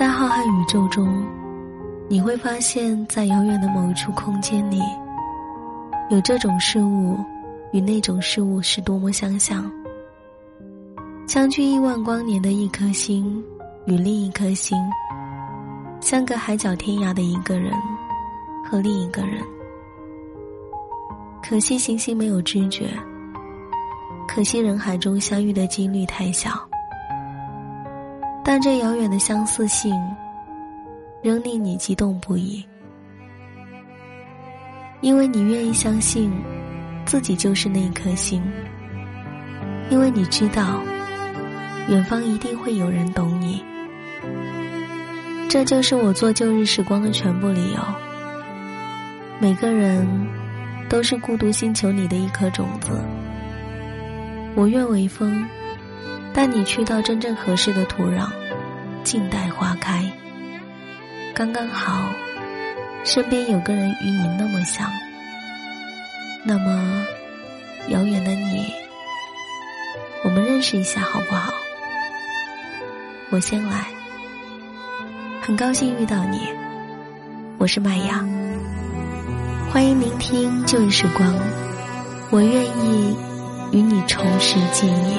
在浩瀚宇宙中，你会发现在遥远的某一处空间里，有这种事物与那种事物是多么相像。相距亿万光年的一颗星与另一颗星，相隔海角天涯的一个人和另一个人。可惜行星没有知觉，可惜人海中相遇的几率太小。但这遥远的相似性，仍令你激动不已，因为你愿意相信，自己就是那一颗星，因为你知道，远方一定会有人懂你。这就是我做旧日时光的全部理由。每个人，都是孤独星球里的一颗种子。我愿为风。带你去到真正合适的土壤，静待花开。刚刚好，身边有个人与你那么像。那么，遥远的你，我们认识一下好不好？我先来。很高兴遇到你，我是麦芽。欢迎聆听旧日时光，我愿意与你重拾记忆。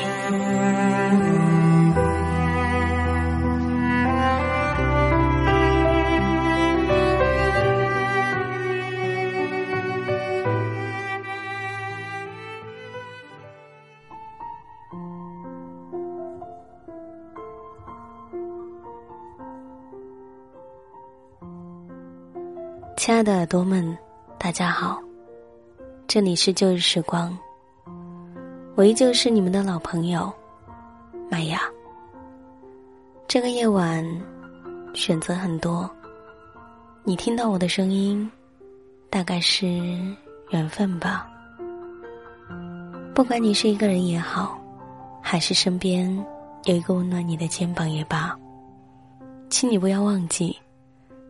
亲爱的耳朵们，大家好，这里是旧日时光，我依旧是你们的老朋友。麦芽，这个夜晚选择很多，你听到我的声音，大概是缘分吧。不管你是一个人也好，还是身边有一个温暖你的肩膀也罢，请你不要忘记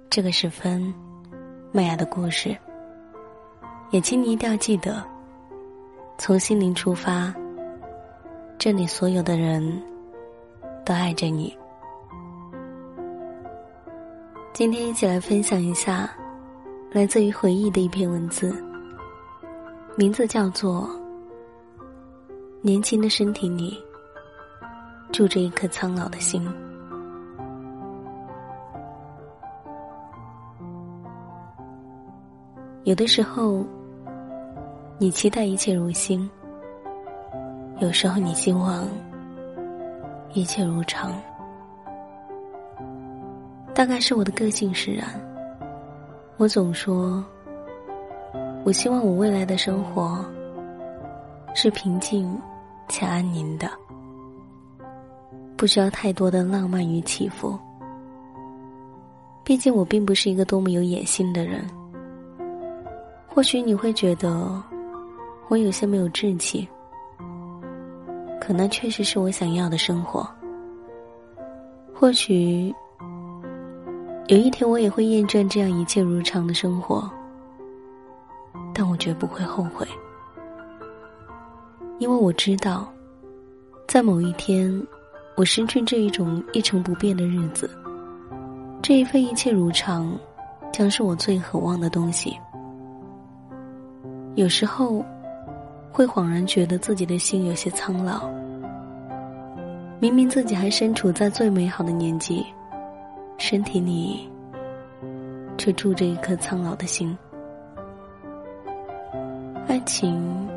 这个时分，麦芽的故事。也请你一定要记得，从心灵出发，这里所有的人。都爱着你。今天一起来分享一下，来自于回忆的一篇文字，名字叫做《年轻的身体里住着一颗苍老的心》。有的时候，你期待一切如新；有时候，你希望。一切如常，大概是我的个性使然。我总说，我希望我未来的生活是平静且安宁的，不需要太多的浪漫与起伏。毕竟我并不是一个多么有野心的人。或许你会觉得我有些没有志气。可那确实是我想要的生活。或许有一天我也会厌倦这样一切如常的生活，但我绝不会后悔，因为我知道，在某一天我失去这一种一成不变的日子，这一份一切如常，将是我最渴望的东西。有时候。会恍然觉得自己的心有些苍老，明明自己还身处在最美好的年纪，身体里却住着一颗苍老的心。爱情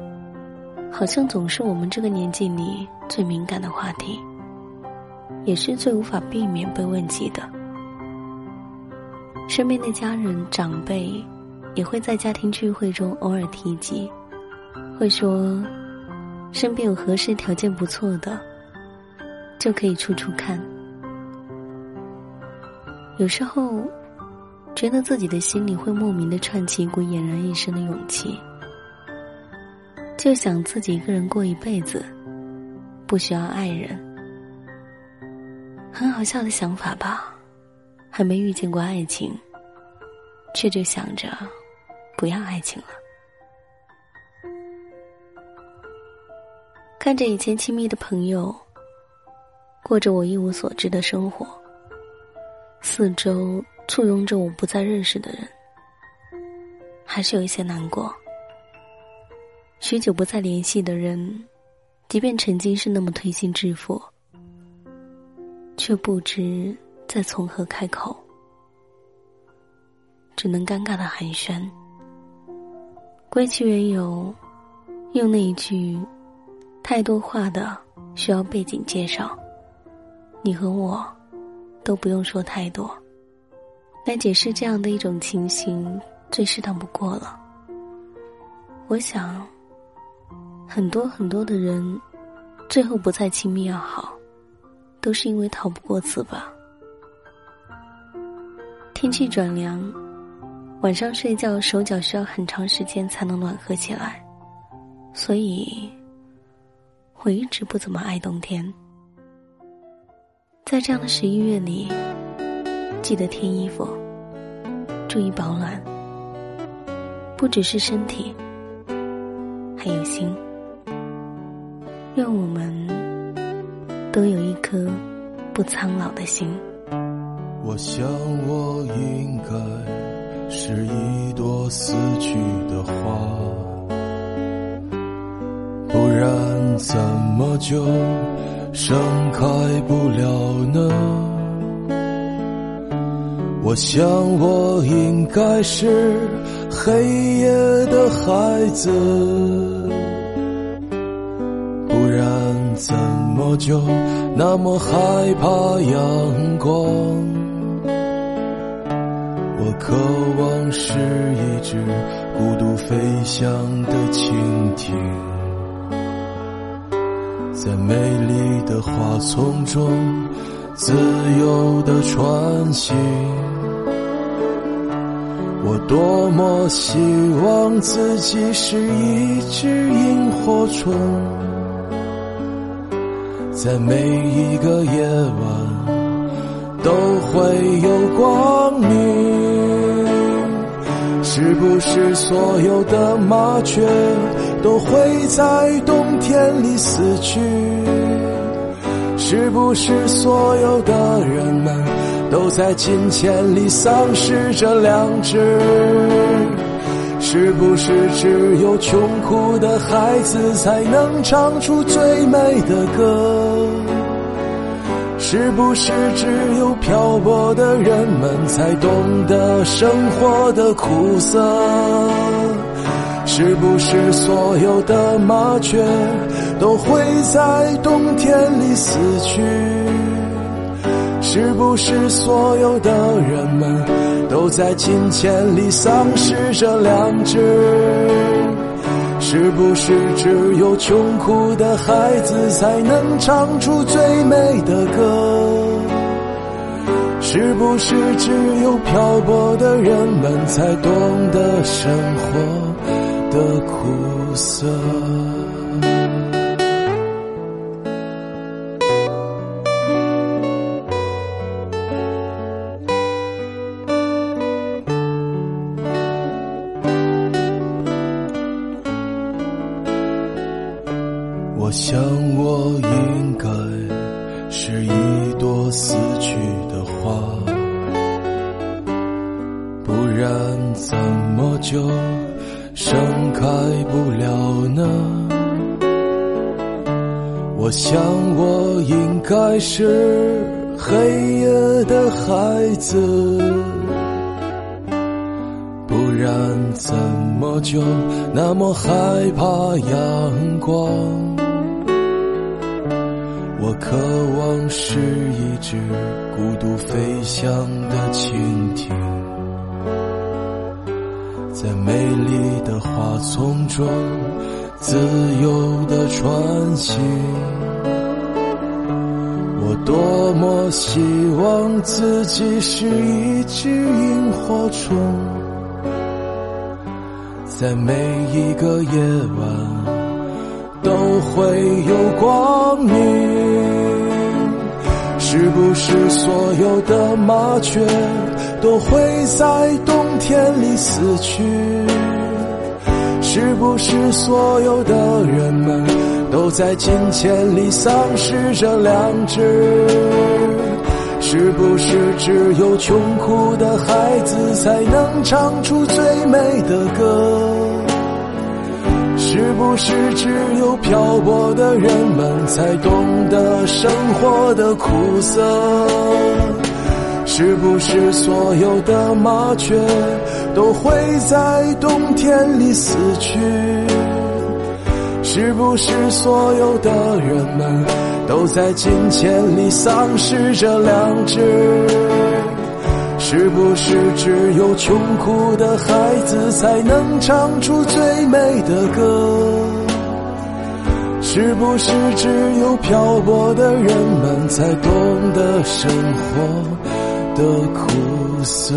好像总是我们这个年纪里最敏感的话题，也是最无法避免被问及的。身边的家人长辈也会在家庭聚会中偶尔提及。会说，身边有合适条件不错的，就可以处处看。有时候，觉得自己的心里会莫名的串起一股俨然一生的勇气，就想自己一个人过一辈子，不需要爱人。很好笑的想法吧？还没遇见过爱情，却就想着不要爱情了。看着以前亲密的朋友过着我一无所知的生活，四周簇拥着我不再认识的人，还是有一些难过。许久不再联系的人，即便曾经是那么推心置腹，却不知再从何开口，只能尴尬的寒暄。归其缘由，用那一句“太多话的需要背景介绍”，你和我都不用说太多，来解释这样的一种情形，最适当不过了。我想。很多很多的人，最后不再亲密要好，都是因为逃不过此吧。天气转凉，晚上睡觉手脚需要很长时间才能暖和起来，所以我一直不怎么爱冬天。在这样的十一月里，记得添衣服，注意保暖，不只是身体，还有心。愿我们都有一颗不苍老的心。我想我应该是一朵死去的花，不然怎么就盛开不了呢？我想我应该是黑夜的孩子。不然怎么就那么害怕阳光？我渴望是一只孤独飞翔的蜻蜓，在美丽的花丛中自由的穿行。我多么希望自己是一只萤火虫。在每一个夜晚，都会有光不是所有的麻雀都会在冬天里死去？是不是所有的人们都在金钱里丧失着良知？是不是只有穷苦的孩子才能唱出最美的歌？是不是只有漂泊的人们才懂得生活的苦涩？是不是所有的麻雀都会在冬天里死去？是不是所有的人们都在金钱里丧失着良知？是不是只有穷苦的孩子才能唱出最美的歌？是不是只有漂泊的人们才懂得生活的苦涩？死去的花，不然怎么就盛开不了呢？我想，我应该是黑夜的孩子，不然怎么就那么害怕阳光？我渴望是一只孤独飞翔的蜻蜓，在美丽的花丛中自由的穿行。我多么希望自己是一只萤火虫，在每一个夜晚。都会有光明，是不是所有的麻雀都会在冬天里死去？是不是所有的人们都在金钱里丧失着良知？是不是只有穷苦的孩子才能唱出最美的歌？是不是只有漂泊的人们才懂得生活的苦涩？是不是所有的麻雀都会在冬天里死去？是不是所有的人们都在金钱里丧失着良知？是不是只有穷苦的孩子才能唱出最美的歌？是不是只有漂泊的人们才懂得生活的苦涩？